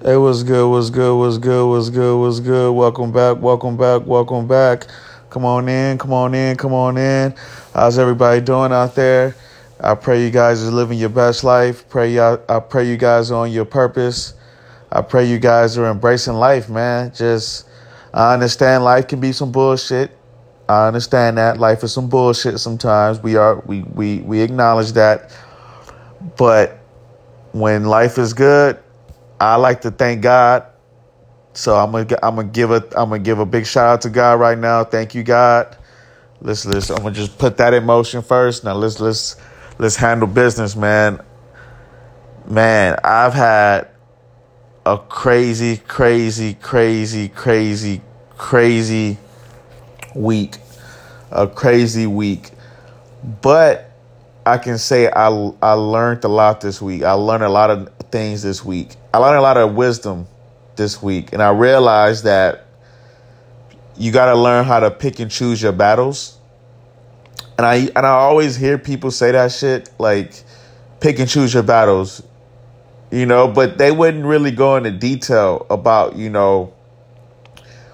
Hey, what's good? What's good? What's good? What's good? What's good? Welcome back. Welcome back. Welcome back. Come on in. Come on in. Come on in. How's everybody doing out there? I pray you guys are living your best life. Pray I pray you guys are on your purpose. I pray you guys are embracing life, man. Just I understand life can be some bullshit. I understand that life is some bullshit sometimes. We are we we we acknowledge that. But when life is good, I like to thank God. So I'm gonna I'm gonna give a I'm gonna give a big shout out to God right now. Thank you, God. Let's let's I'm gonna just put that in motion first. Now let's let's let's handle business, man. Man, I've had a crazy, crazy, crazy, crazy, crazy week. A crazy week. But I can say I I learned a lot this week. I learned a lot of things this week. I learned a lot of wisdom this week, and I realized that you got to learn how to pick and choose your battles. And I and I always hear people say that shit like pick and choose your battles. You know, but they wouldn't really go into detail about, you know,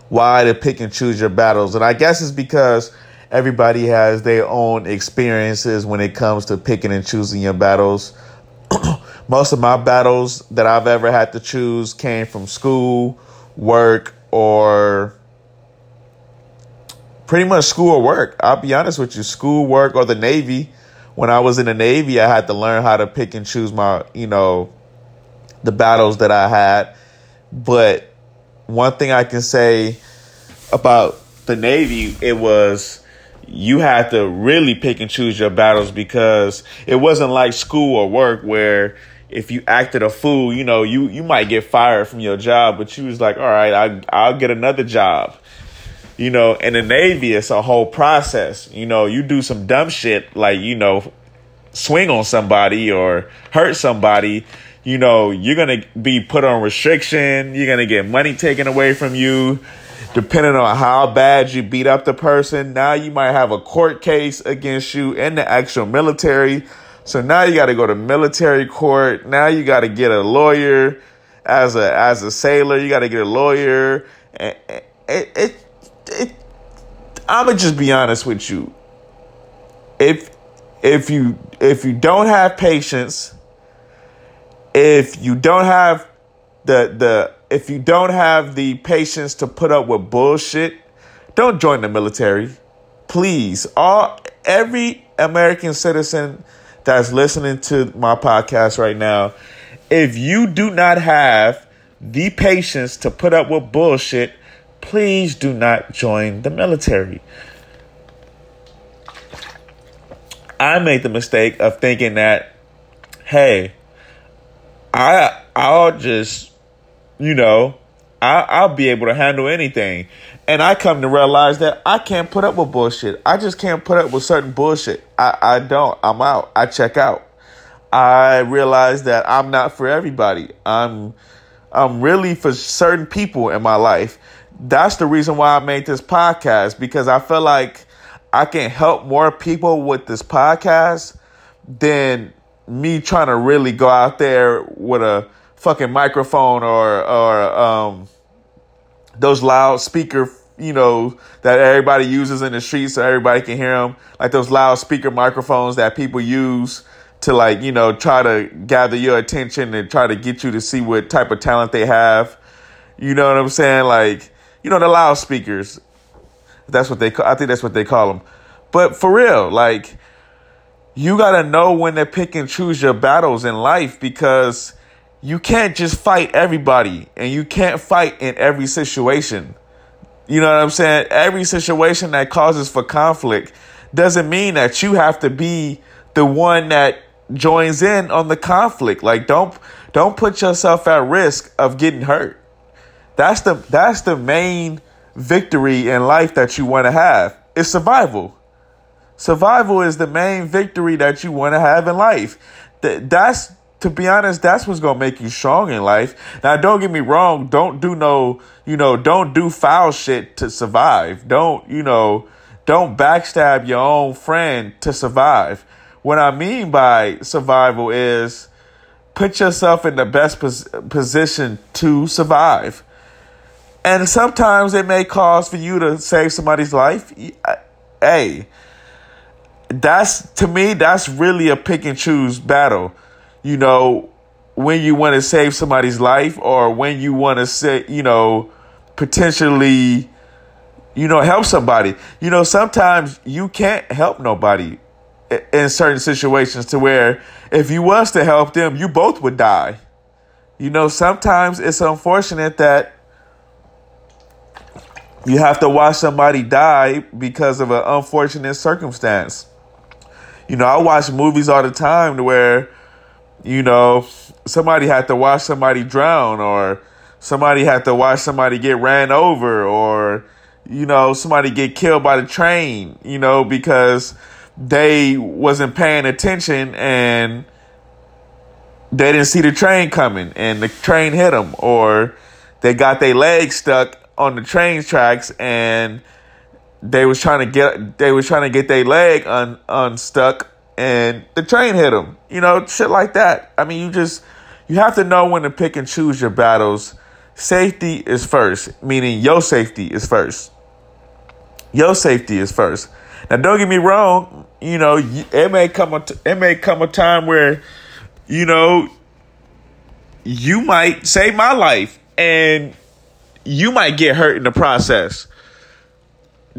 why to pick and choose your battles. And I guess it's because everybody has their own experiences when it comes to picking and choosing your battles. most of my battles that I've ever had to choose came from school, work, or pretty much school or work. I'll be honest with you, school, work, or the Navy. When I was in the Navy, I had to learn how to pick and choose my, you know, the battles that I had. But one thing I can say about the Navy, it was you had to really pick and choose your battles because it wasn't like school or work where if you acted a fool, you know, you you might get fired from your job, but you was like, all right, I I'll get another job. You know, in the Navy, it's a whole process. You know, you do some dumb shit like, you know, swing on somebody or hurt somebody, you know, you're gonna be put on restriction, you're gonna get money taken away from you. Depending on how bad you beat up the person, now you might have a court case against you in the actual military so now you got to go to military court. Now you got to get a lawyer as a as a sailor. You got to get a lawyer. It, it, it, it, I'm gonna just be honest with you. If if you if you don't have patience, if you don't have the the if you don't have the patience to put up with bullshit, don't join the military. Please, all every American citizen that's listening to my podcast right now, if you do not have the patience to put up with bullshit, please do not join the military. I made the mistake of thinking that, hey, I I'll just, you know, I, I'll be able to handle anything. And I come to realize that I can't put up with bullshit. I just can't put up with certain bullshit. I, I don't. I'm out. I check out. I realize that I'm not for everybody. I'm I'm really for certain people in my life. That's the reason why I made this podcast because I feel like I can help more people with this podcast than me trying to really go out there with a fucking microphone or or um those loudspeaker, you know, that everybody uses in the streets so everybody can hear them, like those loudspeaker microphones that people use to like, you know, try to gather your attention and try to get you to see what type of talent they have. You know what I'm saying? Like, you know, the loudspeakers. That's what they call, I think that's what they call them. But for real, like, you got to know when to pick and choose your battles in life because you can't just fight everybody and you can't fight in every situation. You know what I'm saying? Every situation that causes for conflict doesn't mean that you have to be the one that joins in on the conflict. Like don't don't put yourself at risk of getting hurt. That's the that's the main victory in life that you want to have. It's survival. Survival is the main victory that you want to have in life. That that's to be honest, that's what's gonna make you strong in life. Now, don't get me wrong. Don't do no, you know, don't do foul shit to survive. Don't, you know, don't backstab your own friend to survive. What I mean by survival is put yourself in the best pos- position to survive. And sometimes it may cause for you to save somebody's life. Hey, that's to me, that's really a pick and choose battle. You know, when you want to save somebody's life or when you want to say, you know, potentially, you know, help somebody. You know, sometimes you can't help nobody in certain situations to where if you was to help them, you both would die. You know, sometimes it's unfortunate that you have to watch somebody die because of an unfortunate circumstance. You know, I watch movies all the time to where, you know, somebody had to watch somebody drown or somebody had to watch somebody get ran over or, you know, somebody get killed by the train, you know, because they wasn't paying attention and they didn't see the train coming and the train hit them or they got their legs stuck on the train tracks and they was trying to get they was trying to get their leg un, unstuck and the train hit them you know shit like that i mean you just you have to know when to pick and choose your battles safety is first meaning your safety is first your safety is first now, don't get me wrong. You know, it may come a t- it may come a time where, you know, you might save my life, and you might get hurt in the process.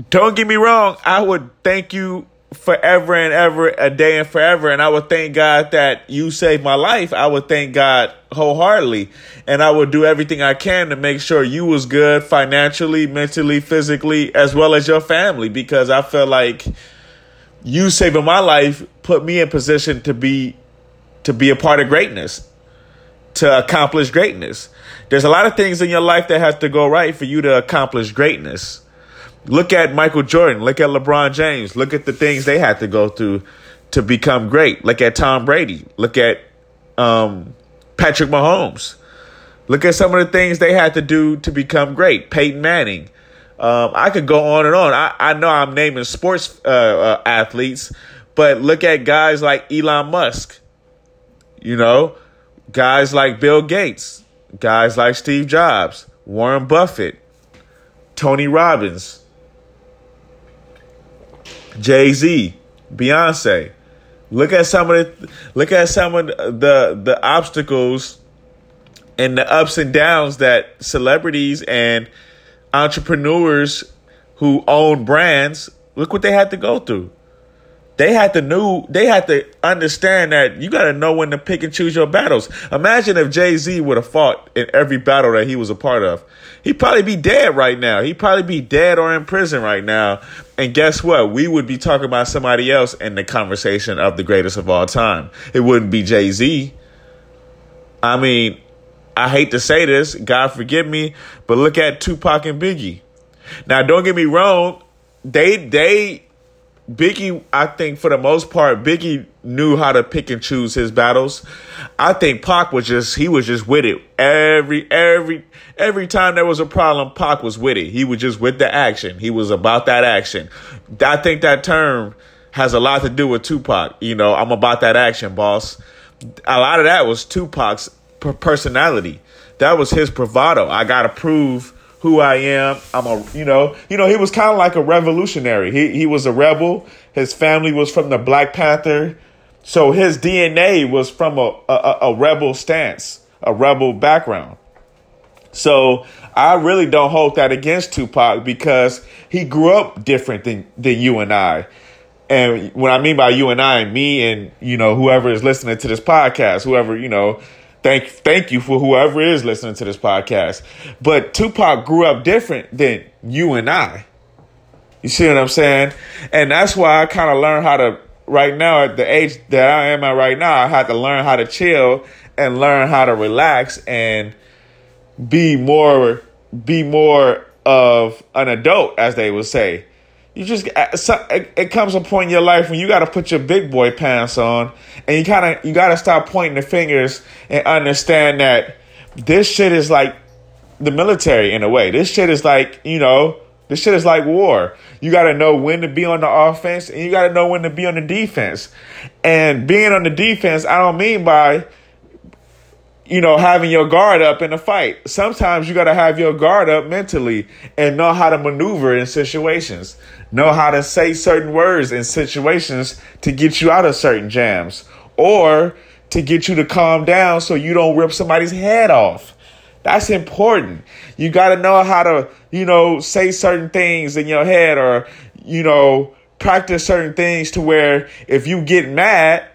Don't get me wrong. I would thank you forever and ever, a day and forever. And I would thank God that you saved my life. I would thank God wholeheartedly. And I would do everything I can to make sure you was good financially, mentally, physically, as well as your family, because I feel like you saving my life put me in position to be to be a part of greatness, to accomplish greatness. There's a lot of things in your life that has to go right for you to accomplish greatness. Look at Michael Jordan. Look at LeBron James. Look at the things they had to go through to become great. Look at Tom Brady. Look at um, Patrick Mahomes. Look at some of the things they had to do to become great. Peyton Manning. Um, I could go on and on. I, I know I'm naming sports uh, uh, athletes, but look at guys like Elon Musk. You know, guys like Bill Gates, guys like Steve Jobs, Warren Buffett, Tony Robbins. Jay Z, Beyonce. Look at some of the look at some of the the obstacles and the ups and downs that celebrities and entrepreneurs who own brands look what they had to go through. They had to know they had to understand that you gotta know when to pick and choose your battles. Imagine if Jay Z would have fought in every battle that he was a part of. He'd probably be dead right now. He'd probably be dead or in prison right now. And guess what? We would be talking about somebody else in the conversation of the greatest of all time. It wouldn't be Jay Z. I mean, I hate to say this, God forgive me, but look at Tupac and Biggie. Now, don't get me wrong, they they Biggie, I think for the most part, Biggie knew how to pick and choose his battles. I think Pac was just he was just with it. Every every every time there was a problem, Pac was with it. He was just with the action. He was about that action. I think that term has a lot to do with Tupac. You know, I'm about that action, boss. A lot of that was Tupac's personality. That was his bravado. I gotta prove who I am. I'm a, you know, you know, he was kind of like a revolutionary. He he was a rebel. His family was from the Black Panther, so his DNA was from a a, a rebel stance, a rebel background. So I really don't hold that against Tupac because he grew up different than than you and I. And what I mean by you and I, me and you know whoever is listening to this podcast, whoever you know Thank thank you for whoever is listening to this podcast. But Tupac grew up different than you and I. You see what I'm saying? And that's why I kind of learned how to right now at the age that I am at right now, I had to learn how to chill and learn how to relax and be more be more of an adult as they would say you just uh, it comes a point in your life when you got to put your big boy pants on and you kind of you got to stop pointing the fingers and understand that this shit is like the military in a way. This shit is like you know this shit is like war. You got to know when to be on the offense and you got to know when to be on the defense. And being on the defense i don't mean by you know, having your guard up in a fight. Sometimes you got to have your guard up mentally and know how to maneuver in situations. Know how to say certain words in situations to get you out of certain jams or to get you to calm down so you don't rip somebody's head off. That's important. You got to know how to, you know, say certain things in your head or, you know, practice certain things to where if you get mad,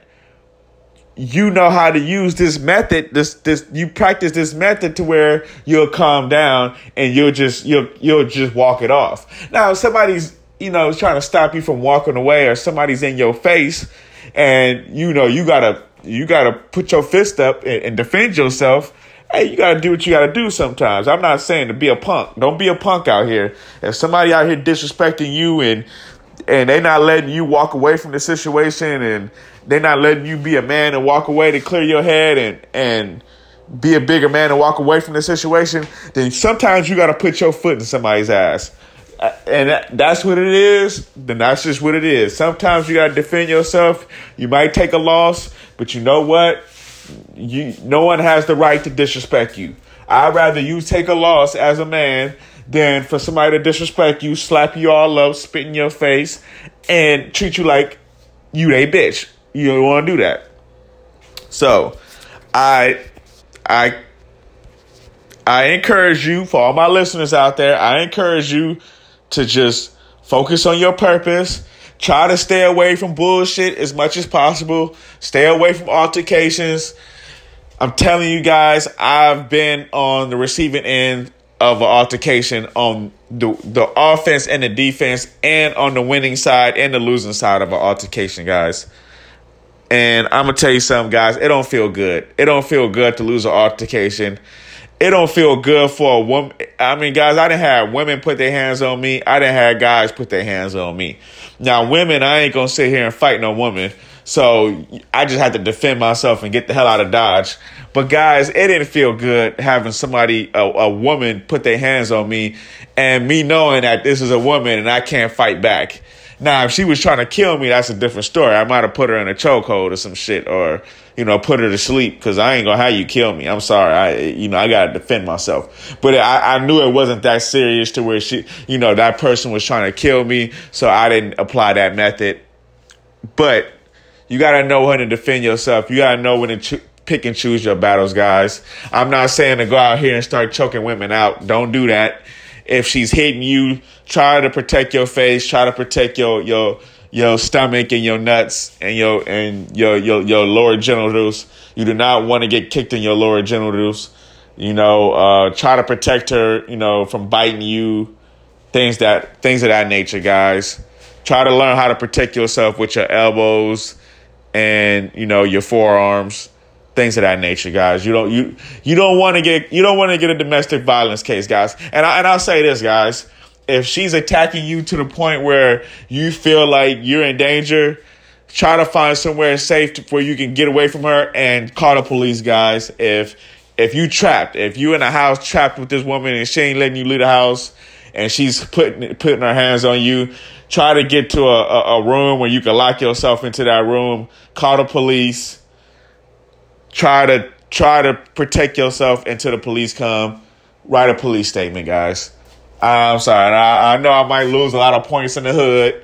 you know how to use this method this this you practice this method to where you'll calm down and you'll just you'll you'll just walk it off. Now if somebody's you know trying to stop you from walking away or somebody's in your face and you know you gotta you gotta put your fist up and, and defend yourself hey you gotta do what you gotta do sometimes. I'm not saying to be a punk. Don't be a punk out here. If somebody out here disrespecting you and and they not letting you walk away from the situation and they're not letting you be a man and walk away to clear your head and and be a bigger man and walk away from the situation, then sometimes you got to put your foot in somebody's ass. Uh, and that's what it is, then that's just what it is. Sometimes you got to defend yourself. You might take a loss, but you know what? You no one has the right to disrespect you. I'd rather you take a loss as a man than for somebody to disrespect you, slap you all up, spit in your face, and treat you like you a bitch. You don't want to do that. So, I, I, I encourage you for all my listeners out there. I encourage you to just focus on your purpose. Try to stay away from bullshit as much as possible. Stay away from altercations. I'm telling you guys, I've been on the receiving end of an altercation on the the offense and the defense, and on the winning side and the losing side of an altercation, guys. And I'm gonna tell you something, guys. It don't feel good. It don't feel good to lose an altercation. It don't feel good for a woman. I mean, guys, I didn't have women put their hands on me. I didn't have guys put their hands on me. Now, women, I ain't gonna sit here and fight no woman. So I just had to defend myself and get the hell out of Dodge. But guys, it didn't feel good having somebody, a, a woman, put their hands on me, and me knowing that this is a woman and I can't fight back. Now, if she was trying to kill me, that's a different story. I might have put her in a chokehold or some shit, or you know, put her to sleep because I ain't gonna have you kill me. I'm sorry. I, you know, I gotta defend myself. But I, I knew it wasn't that serious to where she, you know, that person was trying to kill me, so I didn't apply that method. But you gotta know when to defend yourself. You gotta know when to cho- pick and choose your battles, guys. I'm not saying to go out here and start choking women out. Don't do that if she's hitting you, try to protect your face, try to protect your your your stomach and your nuts and your and your your your lower genitals. You do not want to get kicked in your lower genitals. You know, uh, try to protect her. You know, from biting you, things that things of that nature, guys. Try to learn how to protect yourself with your elbows and you know your forearms things of that nature, guys. You don't you you don't want to get you don't want to get a domestic violence case, guys. And I, and I'll say this, guys. If she's attacking you to the point where you feel like you're in danger, try to find somewhere safe where you can get away from her and call the police, guys. If if you trapped, if you in a house trapped with this woman and she ain't letting you leave the house and she's putting putting her hands on you, try to get to a, a, a room where you can lock yourself into that room, call the police try to try to protect yourself until the police come. Write a police statement, guys. I'm sorry. I, I know I might lose a lot of points in the hood,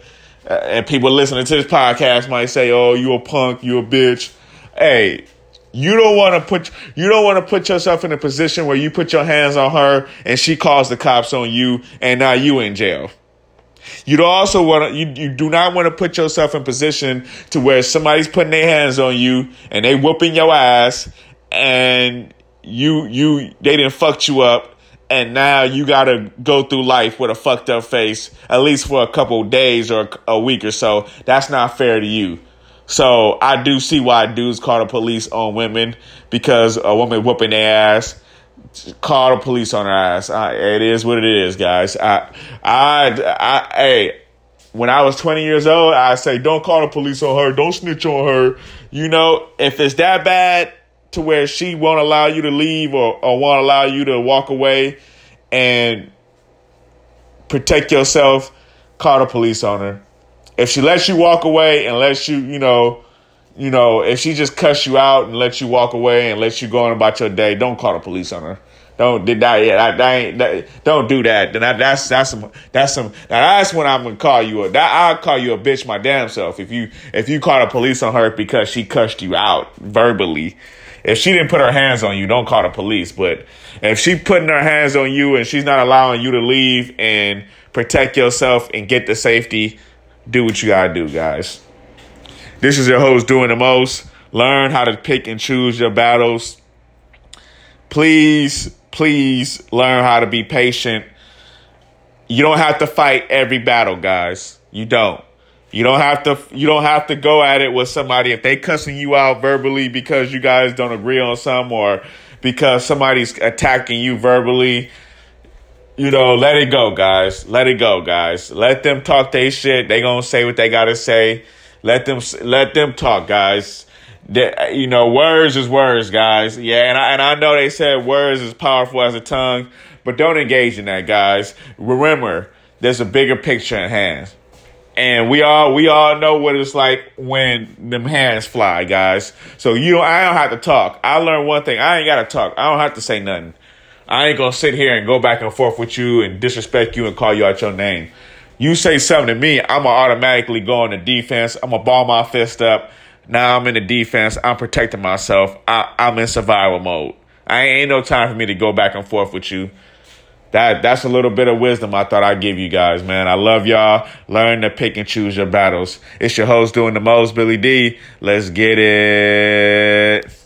uh, and people listening to this podcast might say, "Oh, you a punk, you a bitch." Hey, you don't want to put you don't want to put yourself in a position where you put your hands on her and she calls the cops on you, and now you in jail. You also want to, you, you do not want to put yourself in position to where somebody's putting their hands on you and they whooping your ass and you, you, they didn't fucked you up and now you got to go through life with a fucked up face at least for a couple days or a week or so. That's not fair to you. So I do see why dudes call the police on women because a woman whooping their ass call the police on her ass. I, it is what it is, guys. I, I, I, hey, when I was 20 years old, I say, don't call the police on her. Don't snitch on her. You know, if it's that bad to where she won't allow you to leave or, or won't allow you to walk away and protect yourself, call the police on her. If she lets you walk away and lets you, you know, you know, if she just cuss you out and lets you walk away and lets you go on about your day, don't call the police on her. Don't did that yet. I, ain't, don't do that. Then that's that's some that's some. Now that's when I'm gonna call you a. That I'll call you a bitch my damn self if you if you call the police on her because she cussed you out verbally. If she didn't put her hands on you, don't call the police. But if she putting her hands on you and she's not allowing you to leave and protect yourself and get the safety, do what you gotta do, guys. This is your host doing the most. Learn how to pick and choose your battles. Please please learn how to be patient. You don't have to fight every battle, guys. You don't. You don't have to you don't have to go at it with somebody if they cussing you out verbally because you guys don't agree on some or because somebody's attacking you verbally. You know, let it go, guys. Let it go, guys. Let them talk their shit. They gonna say what they gotta say. Let them let them talk, guys that you know, words is words, guys. Yeah, and I and I know they said words is powerful as a tongue, but don't engage in that, guys. Remember, there's a bigger picture in hand. And we all we all know what it's like when them hands fly, guys. So you I don't have to talk. I learned one thing. I ain't gotta talk. I don't have to say nothing. I ain't gonna sit here and go back and forth with you and disrespect you and call you out your name. You say something to me, I'm gonna automatically go on the defense. I'm gonna ball my fist up now I'm in the defense. I'm protecting myself. I, I'm in survival mode. I ain't no time for me to go back and forth with you. That that's a little bit of wisdom I thought I'd give you guys, man. I love y'all. Learn to pick and choose your battles. It's your host doing the most, Billy D. Let's get it.